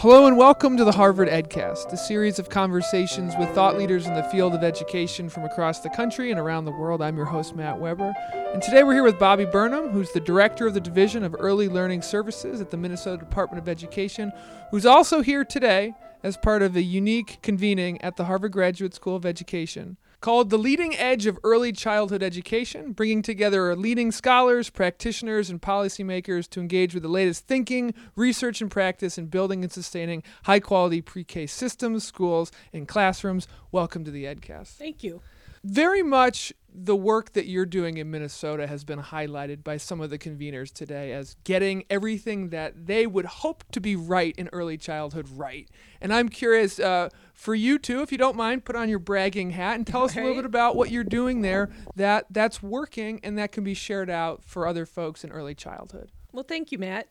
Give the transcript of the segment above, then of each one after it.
Hello and welcome to the Harvard EdCast, a series of conversations with thought leaders in the field of education from across the country and around the world. I'm your host, Matt Weber. And today we're here with Bobbie Burnham, who's the director of the Division of Early Learning Services at the Minnesota Department of Education, who's also here today as part of a unique convening at the Harvard Graduate School of Education called The Leading Edge of Early Childhood Education, bringing together leading scholars, practitioners, and policymakers to engage with the latest thinking, research, and practice in building and sustaining high quality pre K systems, schools, and classrooms. Welcome to the EdCast. Thank you. Very much the work that you're doing in Minnesota has been highlighted by some of the conveners today as getting everything that they would hope to be right in early childhood right. And I'm curious uh, for you too, if you don't mind, put on your bragging hat and tell us a little bit about what you're doing there that that's working and that can be shared out for other folks in early childhood. Well, thank you, Matt.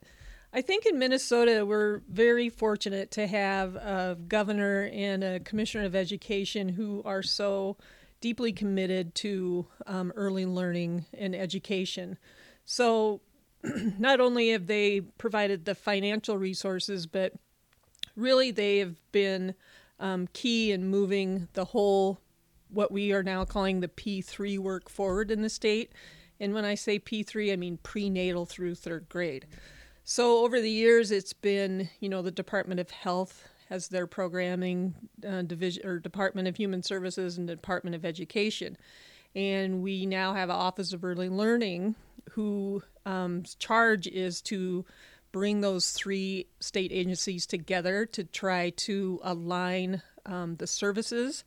I think in Minnesota, we're very fortunate to have a governor and a commissioner of education who are so deeply committed to um, early learning and education. So, not only have they provided the financial resources, but really they have been um, key in moving the whole, what we are now calling the P3 work forward in the state. And when I say P3, I mean prenatal through third grade. So over the years, it's been, you know, the Department of Health has their programming uh, division or Department of Human Services and Department of Education. And we now have an Office of Early Learning whose um, charge is to bring those three state agencies together to try to align um, the services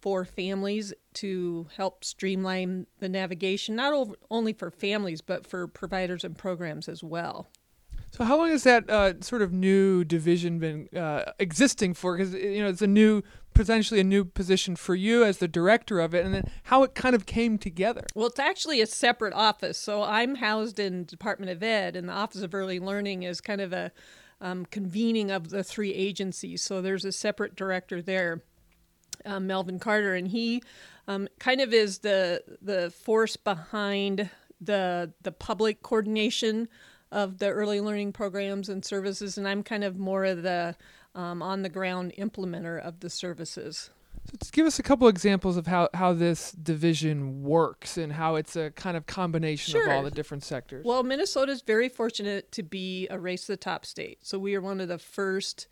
for families to help streamline the navigation, not over, only for families, but for providers and programs as well. So how long has that uh, sort of new division been uh, existing for? Because you know it's a new, potentially a new position for you as the director of it, and then how it kind of came together. Well, it's actually a separate office. So I'm housed in Department of Ed, and the Office of Early Learning is kind of a um, convening of the three agencies. So there's a separate director there, um, Melvin Carter, and he um, kind of is the the force behind the the public coordination of the early learning programs and services, and I'm kind of more of the um, on the ground implementer of the services. So just give us a couple examples of how, how this division works and how it's a kind of combination sure. of all the different sectors. Well, Minnesota is very fortunate to be a race to the top state. So we are one of the first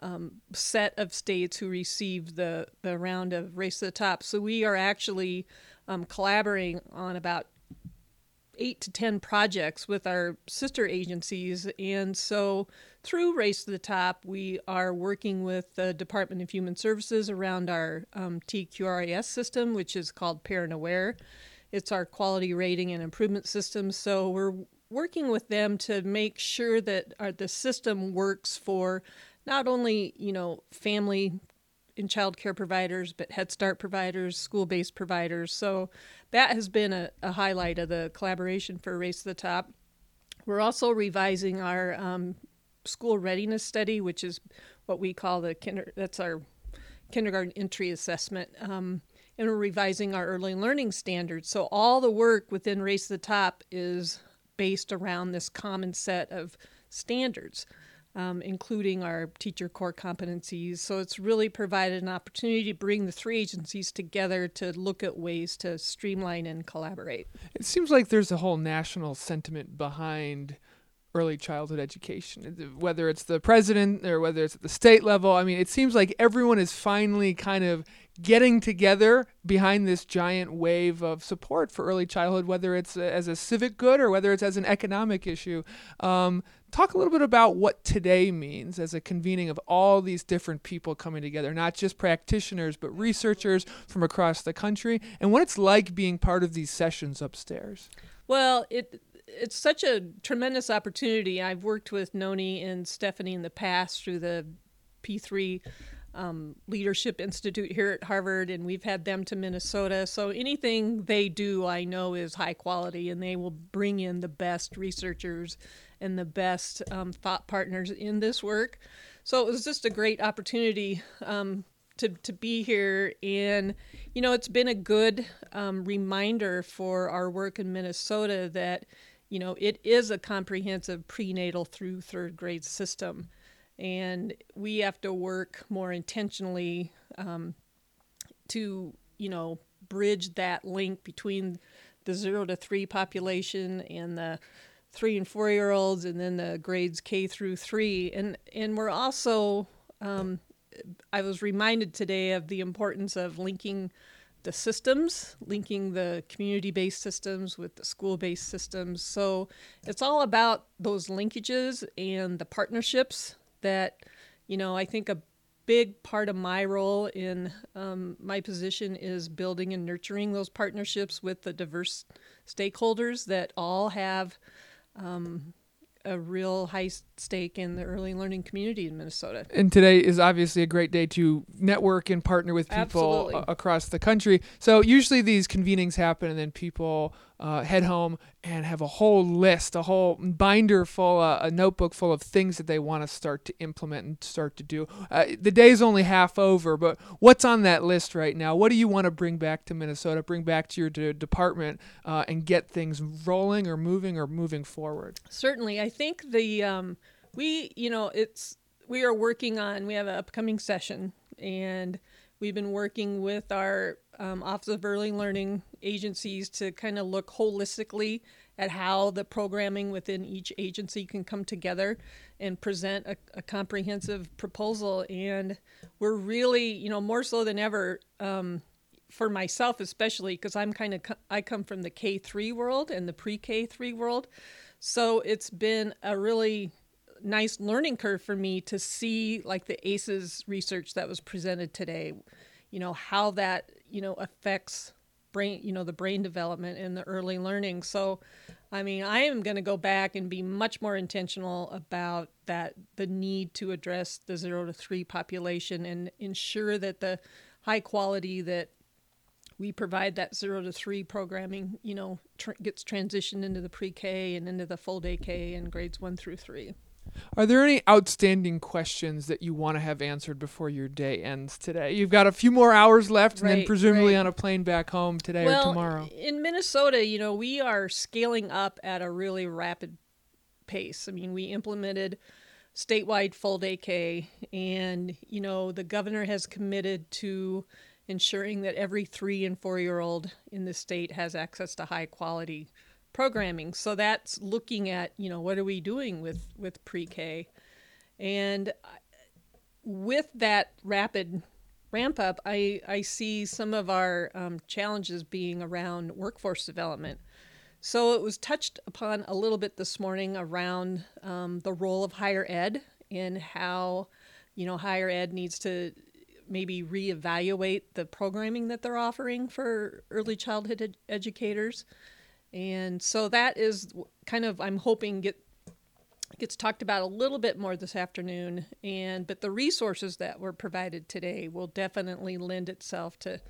um, set of states who received the, the round of race to the top. So we are actually um, collaborating on about eight to 10 projects with our sister agencies. And so through Race to the Top, we are working with the Department of Human Services around our um, TQRIS system, which is called Parent Aware. It's our quality rating and improvement system. So we're working with them to make sure that our, the system works for not only, you know, family in child care providers, but Head Start providers, school based providers. So that has been a, a, highlight of the collaboration for Race to the Top. We're also revising our um, school readiness study, which is what we call the kinder, that's our kindergarten entry assessment. Um, and we're revising our early learning standards. So all the work within Race to the Top is based around this common set of standards um, including our teacher core competencies. So it's really provided an opportunity to bring the three agencies together to look at ways to streamline and collaborate. It seems like there's a whole national sentiment behind early childhood education, whether it's the president or whether it's at the state level. I mean, it seems like everyone is finally kind of getting together behind this giant wave of support for early childhood, whether it's as a civic good or whether it's as an economic issue. Um, talk a little bit about what today means as a convening of all these different people coming together, not just practitioners, but researchers from across the country, and what it's like being part of these sessions upstairs. Well, it it's such a tremendous opportunity. I've worked with Noni and Stephanie in the past through the P3 um, Leadership Institute here at Harvard, and we've had them to Minnesota. So anything they do, I know, is high quality, and they will bring in the best researchers and the best um, thought partners in this work. So it was just a great opportunity um, to, to be here. And, you know, it's been a good um, reminder for our work in Minnesota that, you know, it is a comprehensive prenatal through third grade system. And we have to work more intentionally um, to, you know, bridge that link between the zero to three population and the three and four year olds, and then the grades K through three, and and we're also um, I was reminded today of the importance of linking the systems, linking the community based systems with the school based systems. So it's all about those linkages and the partnerships that, you know, I think a big part of my role in um, my position is building and nurturing those partnerships with the diverse stakeholders that all have. Um, a real high stake in the early learning community in Minnesota. And today is obviously a great day to network and partner with people a- across the country. So usually these convenings happen and then people uh, head home and have a whole list, a whole binder full, uh, a notebook full of things that they want to start to implement and start to do. Uh, the day's only half over, but what's on that list right now? What do you want to bring back to Minnesota, bring back to your de- department, uh, and get things rolling or moving or moving forward? Certainly, I think the um, we, you know, it's we are working on. We have an upcoming session and We've been working with our um, Office of Early Learning agencies to kind of look holistically at how the programming within each agency can come together and present a, a comprehensive proposal. And we're really, you know, more so than ever, um, for myself especially, because I'm kind of, I come from the K 3 world and the pre K 3 world. So it's been a really nice learning curve for me to see like the ACEs research that was presented today, you know, how that, you know, affects brain, you know, the brain development and the early learning. So, I mean, I am going to go back and be much more intentional about that, the need to address the zero to three population and ensure that the high quality that we provide that zero to three programming, you know, tr- gets transitioned into the pre-K and into the full day K and grades one through three. Are there any outstanding questions that you want to have answered before your day ends today? You've got a few more hours left, and then presumably right. on a plane back home today well, or tomorrow. In Minnesota, you know, we are scaling up at a really rapid pace. I mean, we implemented statewide full day K, and you know, the governor has committed to ensuring that every three and four year old in the state has access to high quality programming. So that's looking at, you know, what are we doing with, with pre K? And with that rapid ramp up, I, I see some of our um, challenges being around workforce development. So it was touched upon a little bit this morning around um, the role of higher ed and how, you know, higher ed needs to maybe reevaluate the programming that they're offering for early childhood ed- educators. And so that is kind of I'm hoping get gets talked about a little bit more this afternoon and but the resources that were provided today will definitely lend itself to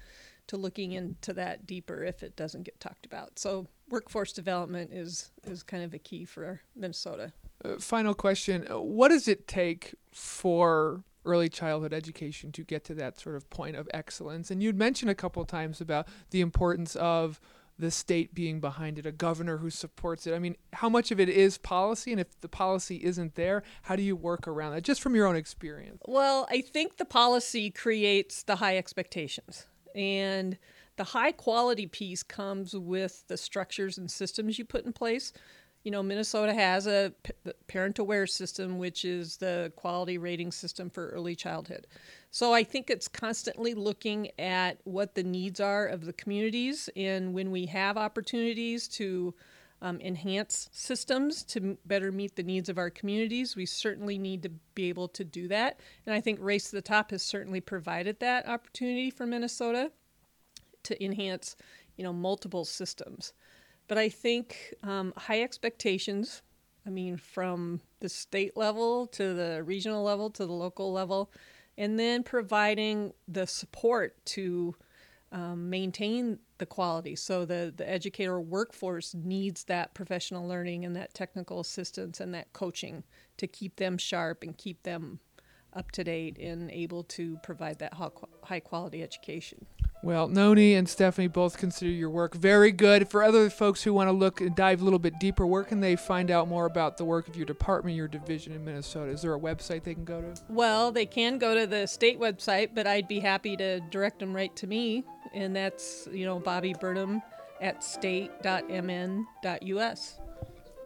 to looking into that deeper if it doesn't get talked about. So workforce development is is kind of a key for Minnesota. Uh, final question: What does it take for early childhood education to get to that sort of point of excellence? And you'd mentioned a couple times about the importance of the state being behind it, a governor who supports it. I mean, how much of it is policy? And if the policy isn't there, how do you work around that, just from your own experience? Well, I think the policy creates the high expectations. And the high quality piece comes with the structures and systems you put in place you know, Minnesota has a parent aware system, which is the quality rating system for early childhood. So I think it's constantly looking at what the needs are of the communities, and when we have opportunities to um, enhance systems to better meet the needs of our communities, we certainly need to be able to do that. And I think Race to the Top has certainly provided that opportunity for Minnesota to enhance, you know, multiple systems. But I think um, high expectations, I mean, from the state level to the regional level to the local level, and then providing the support to um, maintain the quality. So the, the educator workforce needs that professional learning and that technical assistance and that coaching to keep them sharp and keep them up to date and able to provide that high quality education. Well, Noni and Stephanie both consider your work very good. For other folks who want to look and dive a little bit deeper, where can they find out more about the work of your department, your division in Minnesota? Is there a website they can go to? Well, they can go to the state website, but I'd be happy to direct them right to me, and that's you know Bobbie Burnham at state.mn.us.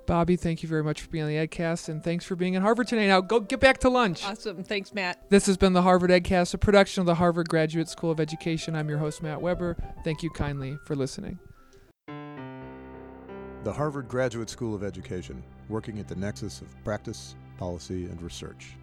Bobbie, thank you very much for being on the EdCast, and thanks for being in Harvard today. Now go get back to lunch. Awesome. Thanks, Matt. This has been the Harvard EdCast, a production of the Harvard Graduate School of Education. I'm your host, Matt Weber. Thank you kindly for listening. The Harvard Graduate School of Education, working at the nexus of practice, policy, and research.